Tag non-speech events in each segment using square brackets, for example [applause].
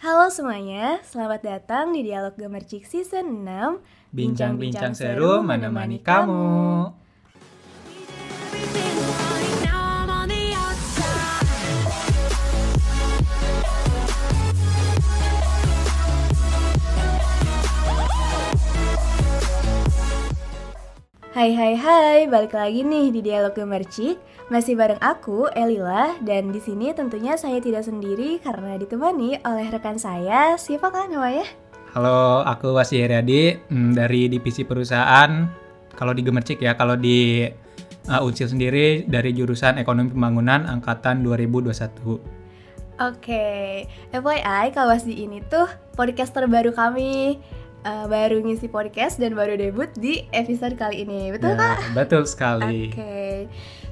Halo semuanya, selamat datang di Dialog Gemercik Season 6 Bincang-bincang seru menemani kamu. Hai hai hai, balik lagi nih di Dialog Gemercik Masih bareng aku, Elila Dan di sini tentunya saya tidak sendiri karena ditemani oleh rekan saya Siapa kan namanya? Halo, aku Wasi Heriadi hmm, dari divisi perusahaan. Kalau di Gemercik ya, kalau di uh, Unsil sendiri dari jurusan Ekonomi Pembangunan angkatan 2021. Oke, FYI kalau Wasdi ini tuh podcast terbaru kami Eh, Baru ngisi podcast dan baru debut di episode kali ini Betul Ya, kak? betul sekali. Oke.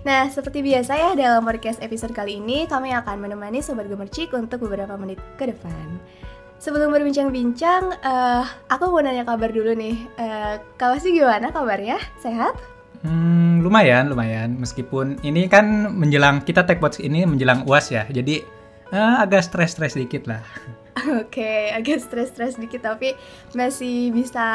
Nah, seperti biasa ya dalam podcast episode kali ini kami akan menemani sobat gemercik untuk beberapa menit ke depan. Sebelum berbincang-bincang, eh, aku mau nanya kabar dulu nih. Eh, Kak Wasi gimana kabarnya? Sehat? Hmm, lumayan, lumayan. Meskipun ini kan menjelang kita take podcast ini menjelang UAS ya. Jadi eh, agak stres-stres dikit lah. [laughs] Oke, agak stres-stres dikit tapi masih bisa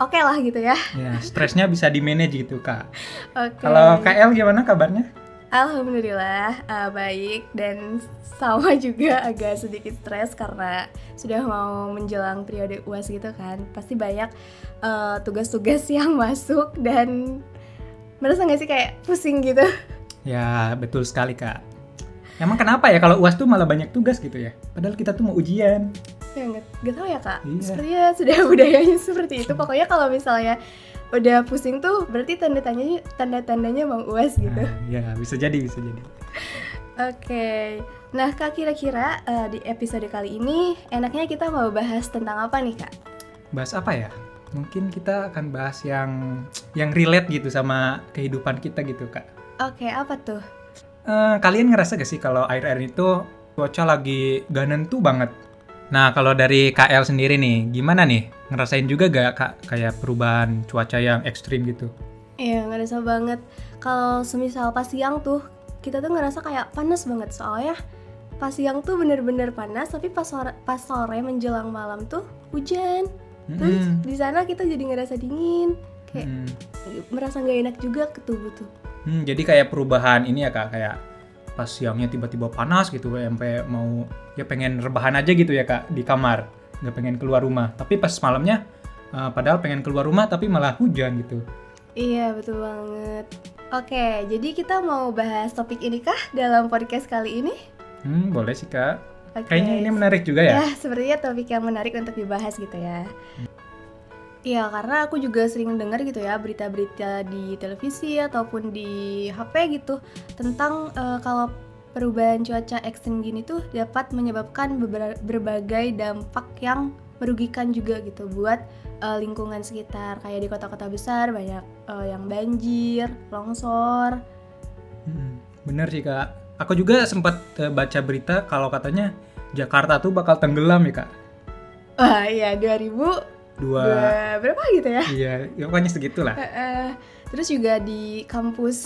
oke lah gitu ya. Ya, stresnya bisa di manage gitu, Kak. Oke. Kalau KL gimana kabarnya? Alhamdulillah eh, baik dan sama [laughs] juga agak sedikit stres karena sudah mau menjelang periode UAS gitu kan. Pasti banyak eh, tugas-tugas [laughs] yang masuk dan merasa nggak sih kayak pusing gitu. Ya, betul sekali, Kak. Emang kenapa ya kalau UAS tuh malah banyak tugas gitu ya? Padahal kita tuh mau ujian. Ya nggak nggak tahu ya kak. Iya. Sepertinya sudah [laughs] budayanya seperti itu. Pokoknya kalau misalnya udah pusing tuh berarti tanda tandanya tanda tandanya mau UAS gitu. Nah, ya, bisa jadi, bisa jadi. Oke, nah kak kira-kira eh, di episode kali ini enaknya kita mau bahas tentang apa nih kak? Bahas apa ya? Mungkin kita akan bahas yang yang relate gitu sama kehidupan kita gitu, Kak. Oke, apa tuh? Eh, kalian ngerasa gak sih kalau air-air itu cuaca lagi gak nentu banget? Nah, kalau dari KL sendiri nih, gimana nih? Ngerasain juga gak Kak kayak perubahan cuaca yang ekstrim gitu? Iya, ngerasa banget. Kalau semisal pas siang tuh, kita tuh ngerasa kayak panas banget soalnya pas siang tuh bener-bener panas, tapi pas sore, pas sore menjelang malam tuh hujan. Terus Mm-mm. di sana kita jadi ngerasa dingin, kayak Hmm. merasa nggak enak juga ke tubuh tuh. Hmm, jadi kayak perubahan ini ya kak, kayak pas siangnya tiba-tiba panas gitu, sampai mau ya pengen rebahan aja gitu ya kak di kamar, nggak pengen keluar rumah. Tapi pas malamnya, eh, padahal pengen keluar rumah tapi malah hujan gitu. Iya, betul banget. Oke, jadi kita mau bahas topik ini kah dalam podcast kali ini? Hmm, boleh sih kak. Oke. Kayaknya ini menarik juga ya. Ya, sepertinya topik yang menarik untuk dibahas gitu ya. Iya, karena aku juga sering dengar gitu ya berita-berita di televisi ataupun di HP gitu tentang eh, kalau perubahan cuaca ekstrem gini tuh dapat menyebabkan berbagai dampak yang merugikan juga gitu buat eh, lingkungan sekitar. Kayak di kota-kota besar banyak eh, yang banjir, longsor. Hmm, bener sih kak. Aku juga sempat eh, baca berita kalau katanya Jakarta tuh bakal tenggelam ya kak. Wah, iya 2000 Dua, dua berapa gitu ya? iya, ya pokoknya segitulah. Eh, terus juga di kampus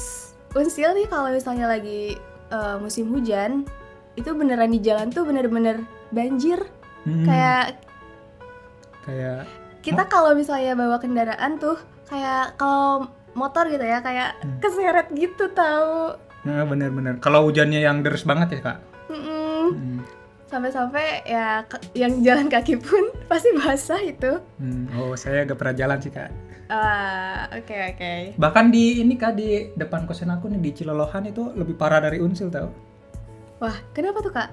Unsil nih kalau misalnya lagi eh, musim hujan itu beneran di jalan tuh bener-bener banjir Hmm, kayak kayak kita kalau misalnya bawa kendaraan tuh kayak kalau motor gitu ya kayak Hmm. keseret gitu tahu Nah, bener-bener. Kalau hujannya yang deres banget ya kak. Mm-mm. Hmm. Sampai-sampai ya yang jalan kaki pun [laughs] pasti basah itu Hmm, Oh, saya gak pernah jalan sih kak. Ah, oke oke Bahkan di ini kak di depan kosan aku nih di Cilolohan itu lebih parah dari Unsil tau? wah kenapa tuh kak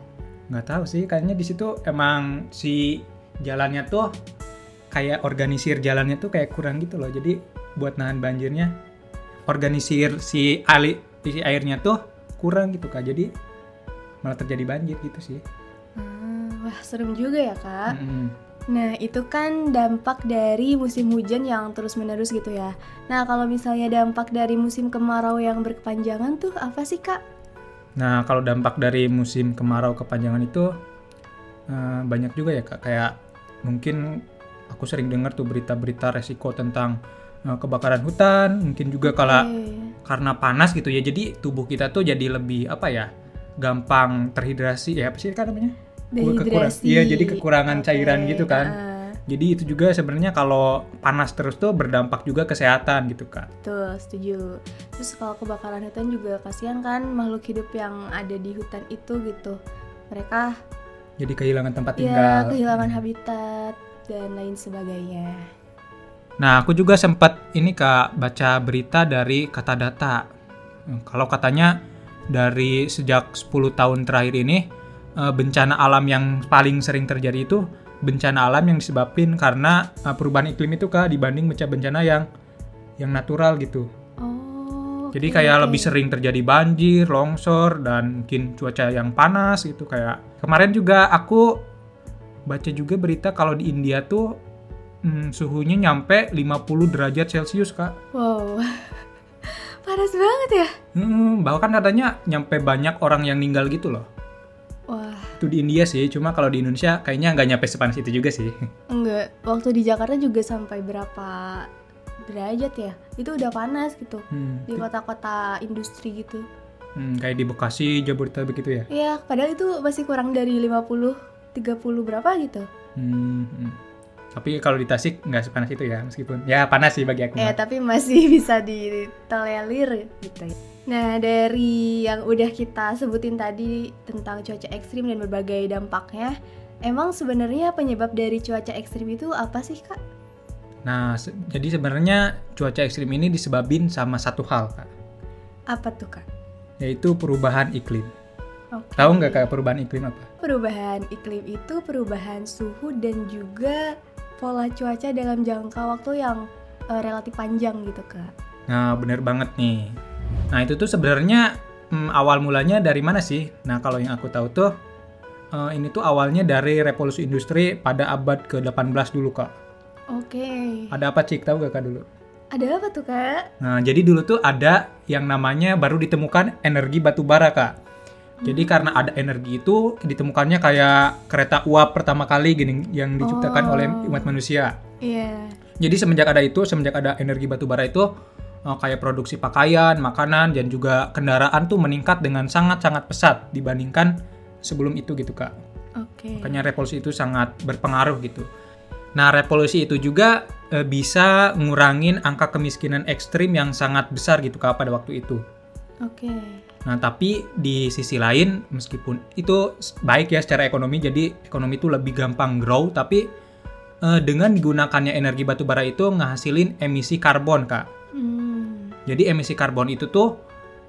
Nggak tahu sih, kayaknya di situ emang si jalannya tuh kayak organisir jalannya tuh kayak kurang gitu loh. Jadi buat nahan banjirnya, organisir si ali si airnya tuh kurang gitu kak. Jadi malah terjadi banjir gitu sih. Ah, wah serem juga ya kak Mm-mm. Nah, itu kan dampak dari musim hujan yang terus-menerus gitu ya. Nah, kalau misalnya dampak dari musim kemarau yang berkepanjangan tuh apa sih, Kak? Nah, kalau dampak dari musim kemarau kepanjangan itu eh, banyak juga ya kak. Kayak mungkin aku sering dengar tuh berita-berita resiko tentang eh, kebakaran hutan. Mungkin juga kalau karena panas gitu ya. Jadi tubuh kita tuh jadi lebih apa ya? Gampang terhidrasi ya apa sih kan namanya? Kur- kekurang- Dehidrasi. iya, jadi kekurangan Oke, cairan gitu kan. ah, Jadi itu juga sebenarnya kalau panas terus tuh berdampak juga kesehatan gitu kak. betul, setuju. Terus kalau kebakaran hutan juga kasihan kan makhluk hidup yang ada di hutan itu gitu. Mereka Jadi kehilangan tempat ya tinggal. kehilangan habitat dan lain sebagainya. Nah, aku juga sempat ini Kak baca berita dari kata data. Hmm, Kalau katanya dari sejak 10 tahun terakhir ini eh, bencana alam yang paling sering terjadi itu bencana alam yang disebabkan karena eh, perubahan iklim itu Kak dibanding bencana-bencana yang yang natural gitu. Oh. Jadi kayak lebih sering terjadi banjir, longsor dan mungkin cuaca yang panas gitu kayak kemarin juga aku baca juga berita kalau di India tuh hmm, suhunya nyampe 50 derajat Celcius kak. Wow. [laughs] Panas banget ya. Hmm, bahkan katanya nyampe banyak orang yang meninggal gitu loh. Wah, Itu di India sih, cuma kalau di Indonesia kayaknya nggak nyampe sepanas itu juga sih. enggak. Waktu di Jakarta juga sampai berapa derajat ya? Itu udah panas gitu. Hmm, Di kota-kota industri gitu. hmm, kayak di Bekasi, Jabodetabek gitu ya. Iya, padahal itu masih kurang dari 50 30 berapa gitu. Hmm, hmm. Tapi kalau di Tasik nggak sepanas itu ya, meskipun ya panas sih bagi aku. Eh, tapi masih [laughs] bisa ditelelir gitu ya. Nah, dari yang udah kita sebutin tadi tentang cuaca ekstrim dan berbagai dampaknya, emang sebenarnya penyebab dari cuaca ekstrim itu apa sih, Kak? Nah, se- jadi sebenarnya cuaca ekstrim ini disebabin sama satu hal, Kak, Apa tuh, Kak? yaitu perubahan iklim. Oke. Tahu nggak Kak perubahan iklim apa? Perubahan iklim itu perubahan suhu dan juga pola cuaca dalam jangka waktu yang eh, relatif panjang gitu, Kak. Nah, bener banget nih. Nah, itu tuh sebenarnya hmm, awal mulanya dari mana sih? Nah, kalau yang aku tahu tuh eh, ini tuh awalnya dari revolusi industri pada abad ke-18 dulu, Kak. Oke. Ada apa, Cik? Tahu gak, Kak, dulu? Ada apa tuh, Kak? Nah, jadi dulu tuh ada yang namanya baru ditemukan energi batu bara, Kak. Jadi karena ada energi itu ditemukannya kayak kereta uap pertama kali gini yang diciptakan Oh. oleh umat manusia. Iya. Jadi semenjak ada itu, semenjak ada energi batu bara itu eh, kayak produksi pakaian, makanan dan juga kendaraan tuh meningkat dengan sangat-sangat pesat dibandingkan sebelum itu gitu, Kak. Oke. Makanya revolusi itu sangat berpengaruh gitu. Nah, revolusi itu juga eh, bisa ngurangin angka kemiskinan ekstrim yang sangat besar gitu Kak pada waktu itu. Oke. Nah, tapi di sisi lain meskipun itu baik ya secara ekonomi jadi ekonomi itu lebih gampang grow tapi eh, dengan digunakannya energi batu bara itu ngehasilin emisi karbon Kak. Hmm. Jadi emisi karbon itu tuh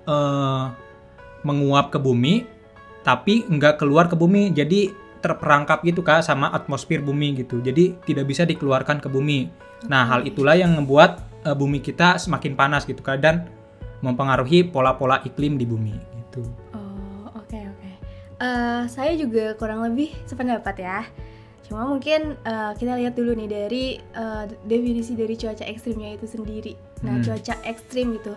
eh, menguap ke bumi, tapi nggak keluar ke bumi. Jadi terperangkap gitu kak sama atmosfer bumi gitu. Jadi tidak bisa dikeluarkan ke bumi. Nah hal itulah yang membuat eh, bumi kita semakin panas gitu kak dan mempengaruhi pola-pola iklim di bumi gitu. Oh, oke oke. Eh, saya juga kurang lebih sependapat ya. Cuma mungkin eh, kita lihat dulu nih dari eh, definisi dari cuaca ekstrimnya itu sendiri. Nah, Hmm. cuaca ekstrim gitu.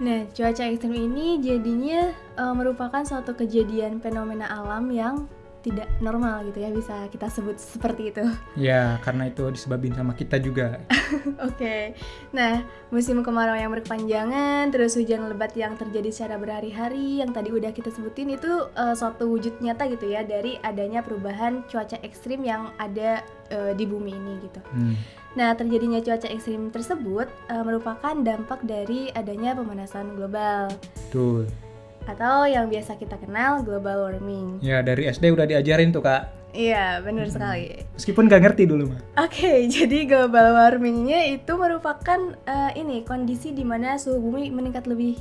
Nah, cuaca ekstrim ini jadinya eh, merupakan suatu kejadian fenomena alam yang tidak normal gitu ya bisa kita sebut seperti itu. Ya karena itu disebabin sama kita juga. [laughs] Oke, nah musim kemarau yang berkepanjangan, terus hujan lebat yang terjadi secara berhari-hari, yang tadi udah kita sebutin itu eh, suatu wujud nyata gitu ya dari adanya perubahan cuaca ekstrim yang ada eh, di bumi ini gitu. Hmm. Nah terjadinya cuaca ekstrim tersebut eh, merupakan dampak dari adanya pemanasan global Tuh. Atau yang biasa kita kenal global warming. Ya dari SD udah diajarin tuh kak. Iya benar sekali. Meskipun nggak ngerti dulu mah. Oke, [laughs] jadi global warmingnya itu merupakan eh, ini kondisi di mana suhu bumi meningkat lebih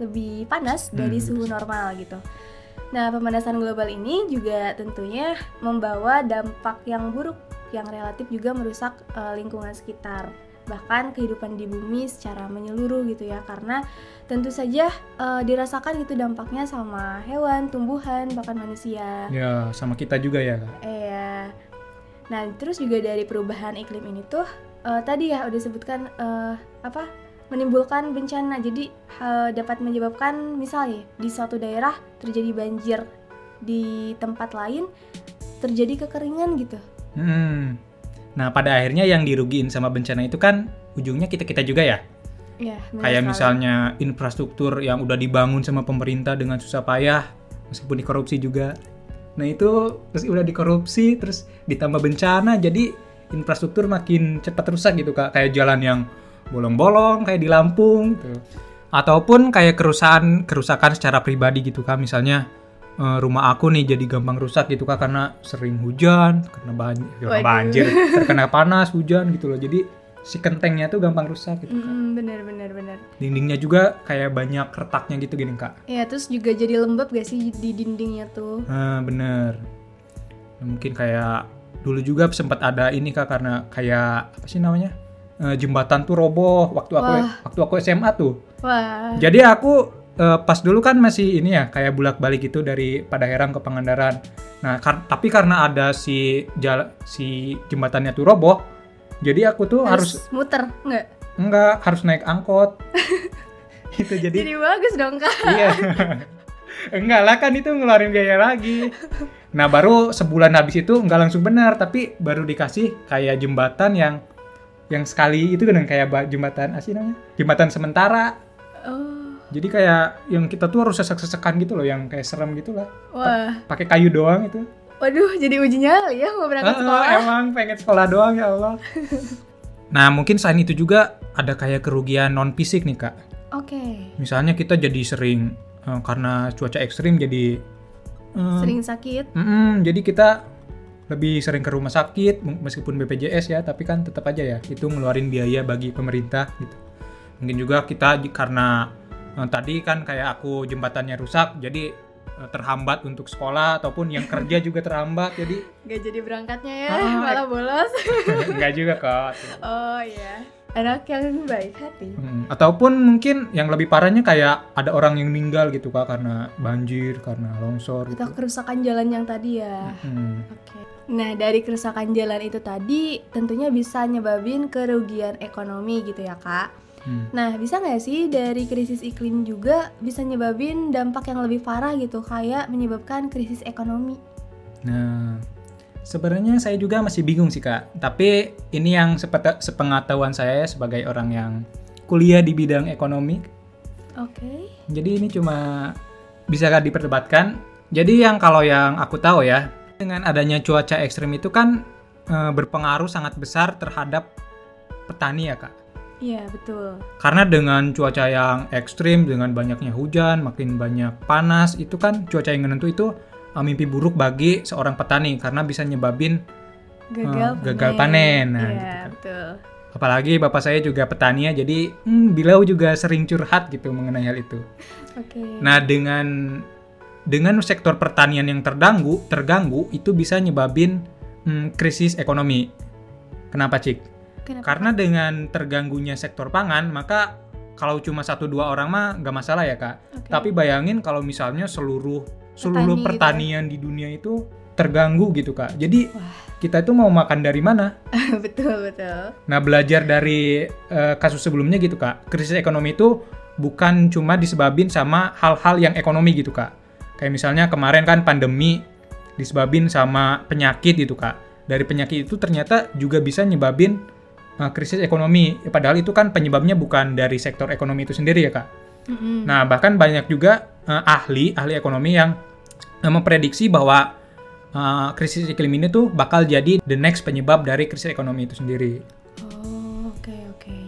lebih panas dari Hmm. suhu normal gitu. Nah, pemanasan global ini juga tentunya membawa dampak yang buruk yang relatif juga merusak eh, lingkungan sekitar, bahkan kehidupan di bumi secara menyeluruh gitu ya, karena tentu saja eh, dirasakan itu dampaknya sama hewan, tumbuhan, bahkan manusia. Ya sama kita juga ya. Iya. Nah, terus juga dari perubahan iklim ini tuh eh, tadi ya udah sebutkan eh, apa? menimbulkan bencana. Jadi eh, dapat menyebabkan misalnya di suatu daerah terjadi banjir, di tempat lain terjadi kekeringan gitu. Hmm. Nah pada akhirnya yang dirugiin sama bencana itu kan ujungnya kita kita juga ya. Ya, benar Kayak sekali. misalnya infrastruktur yang udah dibangun sama pemerintah dengan susah payah meskipun dikorupsi juga. Nah itu terus udah dikorupsi, terus ditambah bencana, jadi infrastruktur makin cepat rusak gitu kak, kayak jalan yang bolong-bolong kayak di Lampung, gitu. ataupun kayak kerusakan kerusakan secara pribadi gitu kak, misalnya eh, rumah aku nih jadi gampang rusak gitu kak karena sering hujan, karena banjir, Waduh. banjir, [laughs] terkena panas hujan gitu loh, jadi si kentengnya tuh gampang rusak gitu. Mm-mm, bener bener bener. Dindingnya juga kayak banyak retaknya gitu gini kak. Ya terus juga jadi lembab gak sih di dindingnya tuh? Nah, bener. Mungkin kayak dulu juga sempat ada ini kak karena kayak apa sih namanya Eh, jembatan tuh roboh waktu aku Wah. waktu aku SMA tuh. Wah. Jadi aku eh, pas dulu kan masih ini ya kayak bulak balik gitu dari Padaherang ke Pangandaran. Nah kar- tapi karena ada si jala- si jembatannya tuh roboh, jadi aku tuh harus, harus, muter nggak? enggak harus naik angkot. [laughs] itu jadi Jadi bagus dong kak. iya. [laughs] Enggak lah kan itu ngeluarin biaya lagi. Nah baru sebulan habis itu nggak langsung benar tapi baru dikasih kayak jembatan yang yang sekali itu kan kayak ba- jembatan apa sih namanya jembatan sementara. Oh, Jadi kayak yang kita tuh harus sesek-sesekan gitu loh yang kayak serem gitu lah. wah. Pakai kayu doang itu. Waduh, jadi uji nyali ya mau berangkat Ah, sekolah. emang pengen sekolah doang ya Allah. [laughs] nah mungkin selain itu juga ada kayak kerugian non fisik nih kak. Oke. Misalnya kita jadi sering eh, karena cuaca ekstrim jadi eh, Sering sakit. Mm-mm, jadi kita lebih sering ke rumah sakit meskipun BPJS ya, tapi kan tetap aja ya itu ngeluarin biaya bagi pemerintah gitu. Mungkin juga kita karena eh, tadi kan kayak aku jembatannya rusak, jadi eh, terhambat untuk sekolah ataupun yang kerja juga terhambat, jadi Gak jadi berangkatnya ya, Ah, malah bolos. [laughs] enggak juga kok. Oh iya. Anak yang baik hati. Mm, Ataupun mungkin yang lebih parahnya kayak ada orang yang meninggal gitu kak karena banjir, karena longsor. Gitu. Atau kerusakan jalan yang tadi ya. Hmm. Oke. Nah, dari kerusakan jalan itu tadi tentunya bisa nyebabin kerugian ekonomi gitu ya, Kak. Hmm. Nah, bisa nggak sih dari krisis iklim juga bisa nyebabin dampak yang lebih parah gitu, kayak menyebabkan krisis ekonomi? Nah, sebenarnya saya juga masih bingung sih kak. Tapi ini yang sepengetahuan saya sebagai orang yang kuliah di bidang ekonomi. Oke. Jadi ini cuma bisa diperdebatkan. Jadi yang kalau yang aku tahu ya, dengan adanya cuaca ekstrim itu kan eh, berpengaruh sangat besar terhadap petani ya kak. Iya, betul. Karena dengan cuaca yang ekstrim, dengan banyaknya hujan, makin banyak panas, itu kan cuaca yang menentu itu uh, mimpi buruk bagi seorang petani karena bisa nyebabin Gagal Oh, gagal panen. Nah, Iya, gitu. betul. apalagi bapak saya juga petani ya, jadi hmm, beliau juga sering curhat gitu mengenai hal itu. Oke. Nah dengan dengan sektor pertanian yang terganggu, terganggu itu bisa nyebabin hmm, krisis ekonomi. Kenapa cik? Kenapa? Karena dengan terganggunya sektor pangan, maka kalau cuma satu dua orang mah nggak masalah ya kak. Oke. Tapi bayangin kalau misalnya seluruh seluruh Petani gitu ya. pertanian di dunia itu terganggu gitu kak. Jadi Wah. kita itu mau makan dari mana? [laughs] betul, betul. Nah belajar dari eh, kasus sebelumnya gitu kak, krisis ekonomi itu bukan cuma disebabin sama hal-hal yang ekonomi gitu kak. Kayak misalnya kemarin kan pandemi disebabin sama penyakit gitu kak. Dari penyakit itu ternyata juga bisa nyebabin krisis ekonomi. Padahal itu kan penyebabnya bukan dari sektor ekonomi itu sendiri ya kak. Mm-mm. Nah bahkan banyak juga eh, ahli ahli ekonomi yang eh, memprediksi bahwa eh, krisis iklim ini tuh bakal jadi the next penyebab dari krisis ekonomi itu sendiri. Oh, oke oke.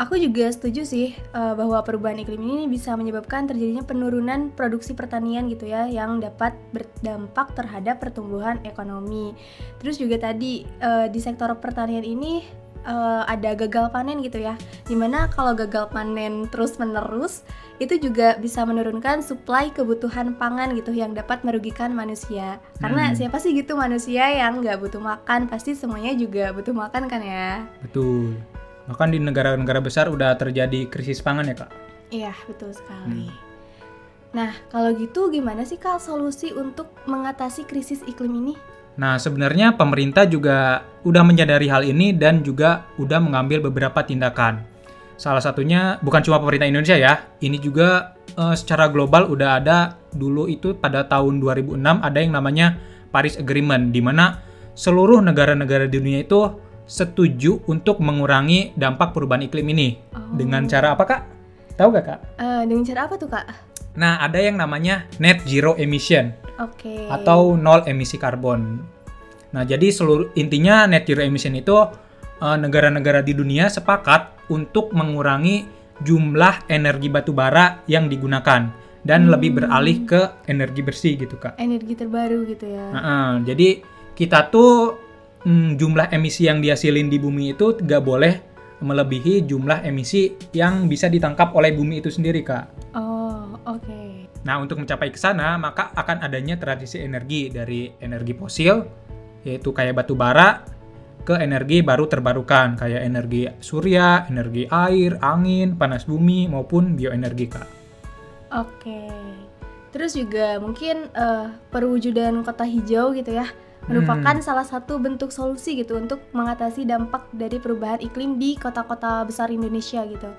Aku juga setuju sih eh, bahwa perubahan iklim ini bisa menyebabkan terjadinya penurunan produksi pertanian gitu ya yang dapat berdampak terhadap pertumbuhan ekonomi. Terus juga tadi eh, di sektor pertanian ini eh, ada gagal panen gitu ya. Di mana kalau gagal panen terus-menerus itu juga bisa menurunkan suplai kebutuhan pangan gitu yang dapat merugikan manusia. Karena Hmm. siapa sih gitu manusia yang nggak butuh makan, pasti semuanya juga butuh makan kan ya. Betul. Bahkan di negara-negara besar udah terjadi krisis pangan ya kak. Iya, betul sekali. Hmm. Nah, kalau gitu gimana sih Kak solusi untuk mengatasi krisis iklim ini? Nah sebenarnya pemerintah juga udah menyadari hal ini dan juga udah mengambil beberapa tindakan. Salah satunya bukan cuma pemerintah Indonesia ya, ini juga eh, secara global udah ada dulu itu pada tahun 2006 ada yang namanya Paris Agreement di mana seluruh negara-negara di dunia itu setuju untuk mengurangi dampak perubahan iklim ini. Oh. Dengan cara apa kak? Tahu gak kak? Eh, dengan cara apa tuh Kak? Nah, ada yang namanya net zero emission Oke. atau nol emisi karbon. Nah, jadi seluruh intinya net zero emission itu eh, negara-negara di dunia sepakat untuk mengurangi jumlah energi batu bara yang digunakan dan lebih beralih ke energi bersih gitu, Kak. energi terbaru gitu ya. Heeh, jadi kita tuh mm, jumlah emisi yang dihasilin di bumi itu nggak boleh melebihi jumlah emisi yang bisa ditangkap oleh bumi itu sendiri, Kak. Oh, oke. Nah, untuk mencapai ke sana, maka akan adanya transisi energi dari energi fosil, yaitu kayak batu bara, ke energi baru terbarukan, kayak energi surya, energi air, angin, panas bumi, maupun bioenergi, Kak. Oke. Terus juga mungkin eh, perwujudan kota hijau gitu ya merupakan Hmm. salah satu bentuk solusi gitu untuk mengatasi dampak dari perubahan iklim di kota-kota besar Indonesia gitu.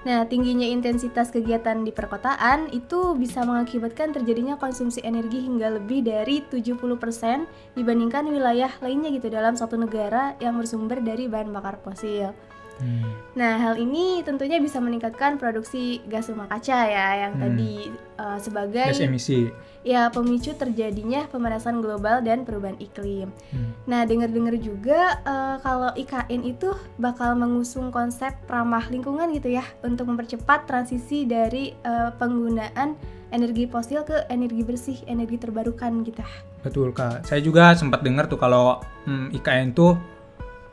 Nah, tingginya intensitas kegiatan di perkotaan itu bisa mengakibatkan terjadinya konsumsi energi hingga lebih dari 70% dibandingkan wilayah lainnya gitu dalam suatu negara yang bersumber dari bahan bakar fosil. Hmm. Nah, hal ini tentunya bisa meningkatkan produksi gas rumah kaca ya, yang Hmm. tadi uh, sebagai Gas emisi. ya pemicu terjadinya pemanasan global dan perubahan iklim. Hmm. Nah, dengar-dengar juga uh, kalau IKN itu bakal mengusung konsep ramah lingkungan gitu ya, untuk mempercepat transisi dari uh, penggunaan energi fosil ke energi bersih, energi terbarukan gitu. Betul, Kak. Saya juga sempat dengar tuh kalau hmm, IKN tuh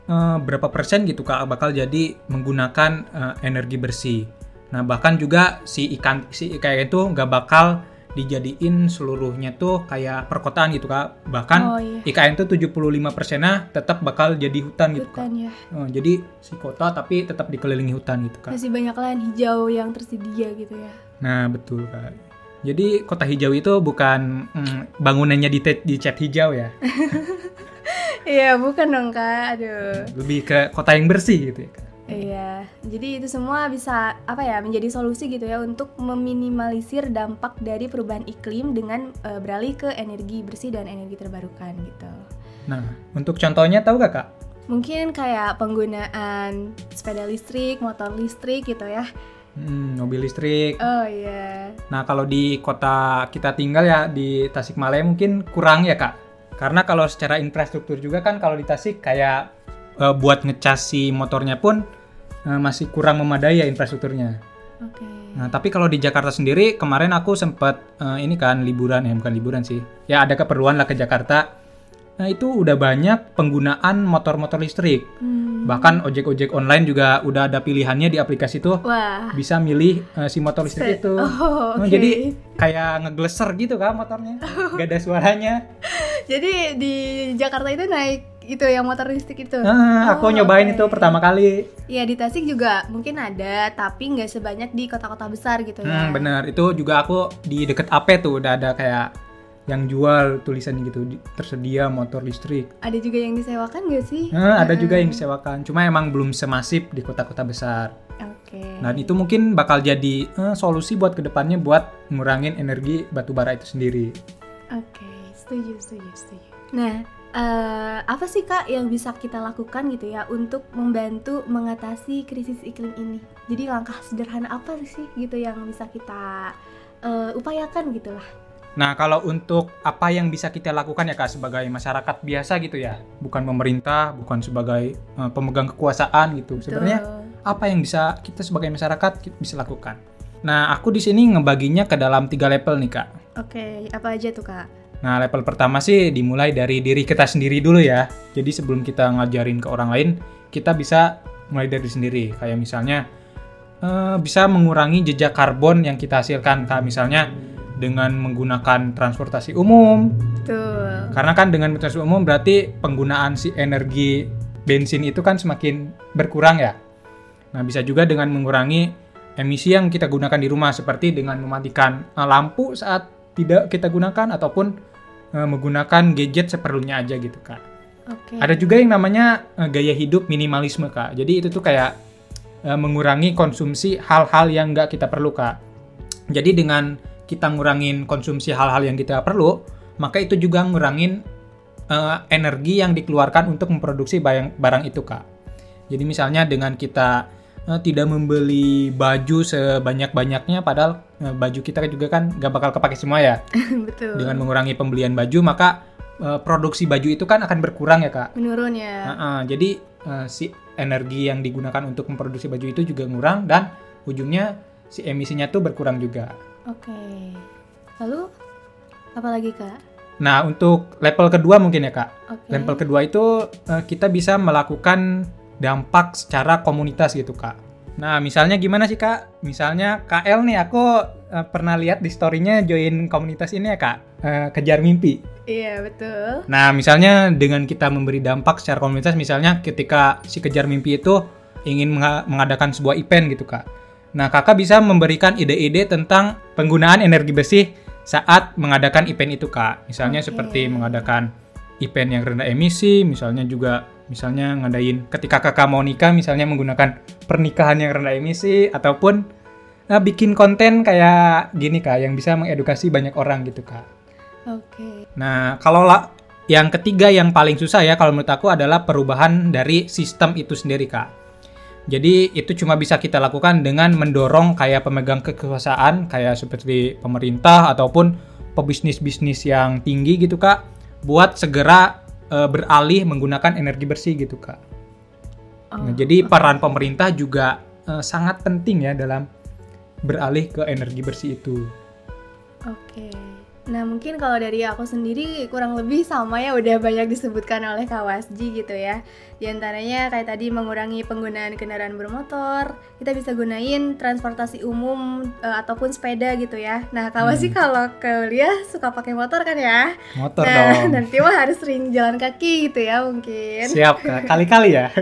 eh, berapa persen gitu, Kak, bakal jadi menggunakan eh, energi bersih. Nah, bahkan juga si ikan si IKN itu nggak bakal dijadiin seluruhnya tuh kayak perkotaan gitu, Kak. Bahkan Oh iya, IKN tuh 75 persennya tetap bakal jadi hutan gitu, Kak. hutan ya. Eh, jadi si kota tapi tetap dikelilingi hutan gitu, Kak. Masih banyak lahan hijau yang tersedia gitu ya. Nah, betul, Kak. Jadi kota hijau itu bukan mm, bangunannya di, te- di cat hijau ya. [laughs] Iya, bukan dong kak. Aduh. lebih ke kota yang bersih gitu ya Kak. Iya, jadi itu semua bisa apa ya menjadi solusi gitu ya untuk meminimalisir dampak dari perubahan iklim dengan eh, beralih ke energi bersih dan energi terbarukan gitu. Nah, untuk contohnya tahu gak kak? Mungkin kayak penggunaan sepeda listrik, motor listrik gitu ya. Hmm, mobil listrik. Oh iya. Nah, kalau di kota kita tinggal ya di Tasikmalaya mungkin kurang ya kak. Karena kalau secara infrastruktur juga kan kalau di Tasik kayak eh, buat ngecas si motornya pun eh, masih kurang memadai ya infrastrukturnya. Oke. Nah, tapi kalau di Jakarta sendiri kemarin aku sempat eh, ini kan liburan ya bukan liburan sih. Ya ada keperluan lah ke Jakarta. Nah, itu udah banyak penggunaan motor-motor listrik. Hmm. Bahkan ojek-ojek online juga udah ada pilihannya di aplikasi tuh Wah. bisa milih eh, si motor listrik itu. Oh, Nah, oke. Jadi kayak ngegleser gitu kan motornya. Gak ada suaranya. [laughs] Jadi di Jakarta itu naik itu yang motor listrik itu. Ah, aku Oh, nyobain oke. itu pertama kali. Iya di Tasik juga mungkin ada, tapi nggak sebanyak di kota-kota besar gitu ya. Hmm, bener. Itu juga aku di deket AP tuh udah ada kayak yang jual tulisan gitu di- tersedia motor listrik. Ada juga yang disewakan nggak sih? Nah, ada juga yang disewakan. Cuma emang belum semasif di kota-kota besar. Oke. Nah, itu mungkin bakal jadi eh, solusi buat ke depannya buat ngurangin energi batu bara itu sendiri. Oke, setuju, setuju, setuju. Nah, eh, apa sih kak yang bisa kita lakukan gitu ya untuk membantu mengatasi krisis iklim ini? Jadi langkah sederhana apa sih gitu yang bisa kita eh, upayakan gitu lah? Nah, kalau untuk apa yang bisa kita lakukan ya Kak sebagai masyarakat biasa gitu ya, bukan pemerintah, bukan sebagai eh, pemegang kekuasaan gitu. Sebenarnya apa yang bisa kita sebagai masyarakat ki- bisa lakukan? Nah, aku di sini ngebaginya ke dalam tiga level nih Kak. Oke, apa aja tuh kak? Nah, level pertama sih dimulai dari diri kita sendiri dulu ya. Jadi sebelum kita ngajarin ke orang lain, kita bisa mulai dari diri sendiri. Kayak misalnya eh, bisa mengurangi jejak karbon yang kita hasilkan. Kayak misalnya dengan menggunakan transportasi umum. Betul. Karena kan dengan transportasi umum berarti penggunaan si energi bensin itu kan semakin berkurang ya. Nah, bisa juga dengan mengurangi emisi yang kita gunakan di rumah seperti dengan mematikan eh, lampu saat tidak kita gunakan ataupun eh, menggunakan gadget seperlunya aja gitu, Kak. Oke. Ada juga yang namanya eh, gaya hidup minimalisme, Kak. Jadi itu tuh kayak mengurangi konsumsi hal-hal yang nggak kita perlu, Kak. Jadi dengan kita ngurangin konsumsi hal-hal yang kita perlu, maka itu juga ngurangin eh, energi yang dikeluarkan untuk memproduksi barang, barang itu, Kak. Jadi misalnya dengan kita eh, tidak membeli baju sebanyak-banyaknya padahal eh, baju kita juga kan gak bakal kepake semua ya. [laughs] betul Dengan mengurangi pembelian baju maka eh, produksi baju itu kan akan berkurang ya kak. menurun ya Nah, jadi eh, si energi yang digunakan untuk memproduksi baju itu juga ngurang dan ujungnya si emisinya tuh berkurang juga. Oke lalu apa lagi kak Nah untuk level kedua mungkin ya kak. oke Level kedua itu eh, kita bisa melakukan dampak secara komunitas gitu kak. Nah misalnya gimana sih kak? Misalnya KL nih aku eh, pernah lihat di storynya join komunitas ini ya kak. Eh, kejar mimpi. iya betul Nah misalnya dengan kita memberi dampak secara komunitas misalnya ketika si kejar mimpi itu ingin menga- mengadakan sebuah event gitu kak. Nah kakak bisa memberikan ide-ide tentang penggunaan energi bersih saat mengadakan event itu kak. Misalnya Oke. seperti mengadakan event yang rendah emisi, misalnya juga misalnya ngadain ketika kakak mau nikah misalnya menggunakan pernikahan yang rendah emisi ataupun eh, bikin konten kayak gini kak yang bisa mengedukasi banyak orang gitu kak. oke Nah, kalau la- yang ketiga yang paling susah ya kalau menurut aku adalah perubahan dari sistem itu sendiri, Kak. Jadi itu cuma bisa kita lakukan dengan mendorong kayak pemegang kekuasaan kayak seperti pemerintah ataupun pebisnis-bisnis yang tinggi gitu, Kak, buat segera eh, beralih menggunakan energi bersih gitu, Kak. Nah, Oh, jadi peran pemerintah juga eh, sangat penting ya dalam beralih ke energi bersih itu. Oke. Nah, mungkin kalau dari aku sendiri kurang lebih sama ya udah banyak disebutkan oleh Kawasji gitu ya. Di antaranya kayak tadi mengurangi penggunaan kendaraan bermotor, kita bisa gunain transportasi umum eh, ataupun sepeda gitu ya. Nah, Kawasji kalau ke kuliah suka pakai motor kan ya. Motor nah, dong. nanti mah harus sering jalan kaki gitu ya mungkin. Siap. Kali-kali ya. [laughs]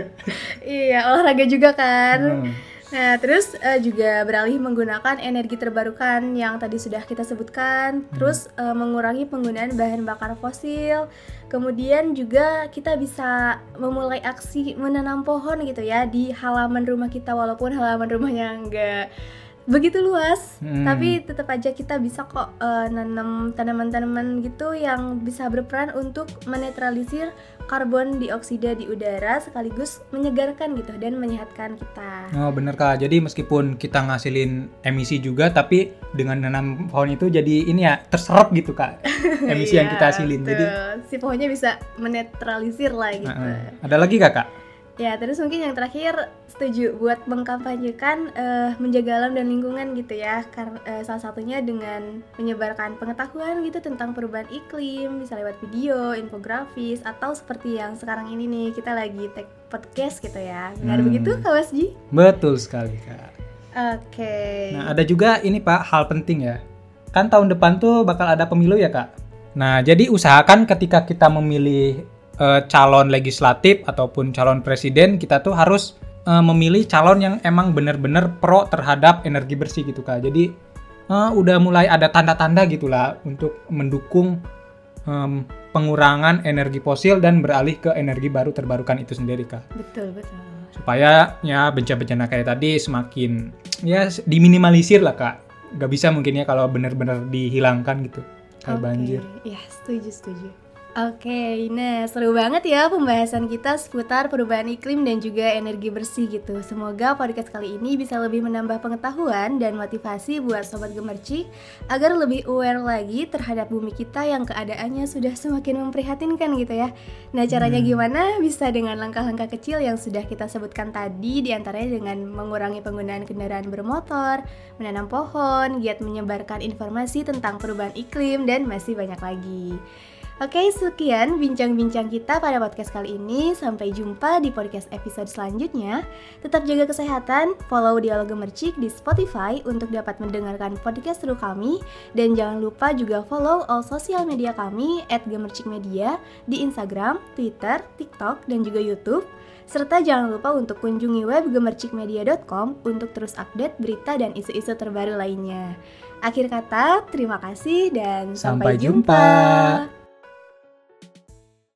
Iya, olahraga juga kan. Hmm. Nah, terus eh, juga beralih menggunakan energi terbarukan yang tadi sudah kita sebutkan, terus eh, mengurangi penggunaan bahan bakar fosil. Kemudian juga kita bisa memulai aksi menanam pohon gitu ya di halaman rumah kita walaupun halaman rumahnya enggak begitu luas, Hmm. tapi tetap aja kita bisa kok eh, nanam tanaman-tanaman gitu yang bisa berperan untuk menetralisir karbon dioksida di udara sekaligus menyegarkan gitu dan menyehatkan kita. Oh bener kak, jadi meskipun kita ngasilin emisi juga, tapi dengan nanam pohon itu jadi ini ya terserap gitu kak, [laughs] emisi yang kita Iya, hasilin. Jadi betul. si pohonnya bisa menetralisir lah gitu. uh-uh. ada lagi gak kak? Ya, terus mungkin yang terakhir setuju buat mengkampanyekan eh, menjaga alam dan lingkungan gitu ya. Karena salah satunya dengan menyebarkan pengetahuan gitu tentang perubahan iklim, bisa lewat video, infografis atau seperti yang sekarang ini nih kita lagi take podcast gitu ya. Benar Hmm. begitu, Kak Wasji? Betul sekali kak. Oke. Nah ada juga ini pak hal penting ya, kan tahun depan tuh bakal ada pemilu ya kak. Nah jadi usahakan ketika kita memilih eh, calon legislatif ataupun calon presiden, kita tuh harus eh, memilih calon yang emang bener-bener pro terhadap energi bersih gitu kak. Jadi eh, udah mulai ada tanda-tanda gitulah untuk mendukung em, pengurangan energi fosil dan beralih ke energi baru terbarukan itu sendiri kak Betul, betul. supaya ya bencana-bencana kayak tadi semakin ya diminimalisir lah kak nggak bisa mungkin ya kalau benar-benar dihilangkan gitu kayak Oke, banjir Ya, setuju, setuju. Oke, nah seru banget ya pembahasan kita seputar perubahan iklim dan juga energi bersih gitu. Semoga podcast kali ini bisa lebih menambah pengetahuan dan motivasi buat Sobat Gemercik agar lebih aware lagi terhadap bumi kita yang keadaannya sudah semakin memprihatinkan gitu ya. Nah caranya gimana? Bisa dengan langkah-langkah kecil yang sudah kita sebutkan tadi di antaranya dengan mengurangi penggunaan kendaraan bermotor, menanam pohon, giat menyebarkan informasi tentang perubahan iklim, dan masih banyak lagi. Oke, sekian bincang-bincang kita pada podcast kali ini. Sampai jumpa di podcast episode selanjutnya. Tetap jaga kesehatan, follow Dialog Gemercik di Spotify untuk dapat mendengarkan podcast seru kami. Dan jangan lupa juga follow all sosial media kami at Gemercik Media di Instagram, Twitter, TikTok, dan juga Youtube. Serta jangan lupa untuk kunjungi web gemercikmedia.com untuk terus update berita dan isu-isu terbaru lainnya. Akhir kata, terima kasih dan Sampai sampai, jumpa. jumpa.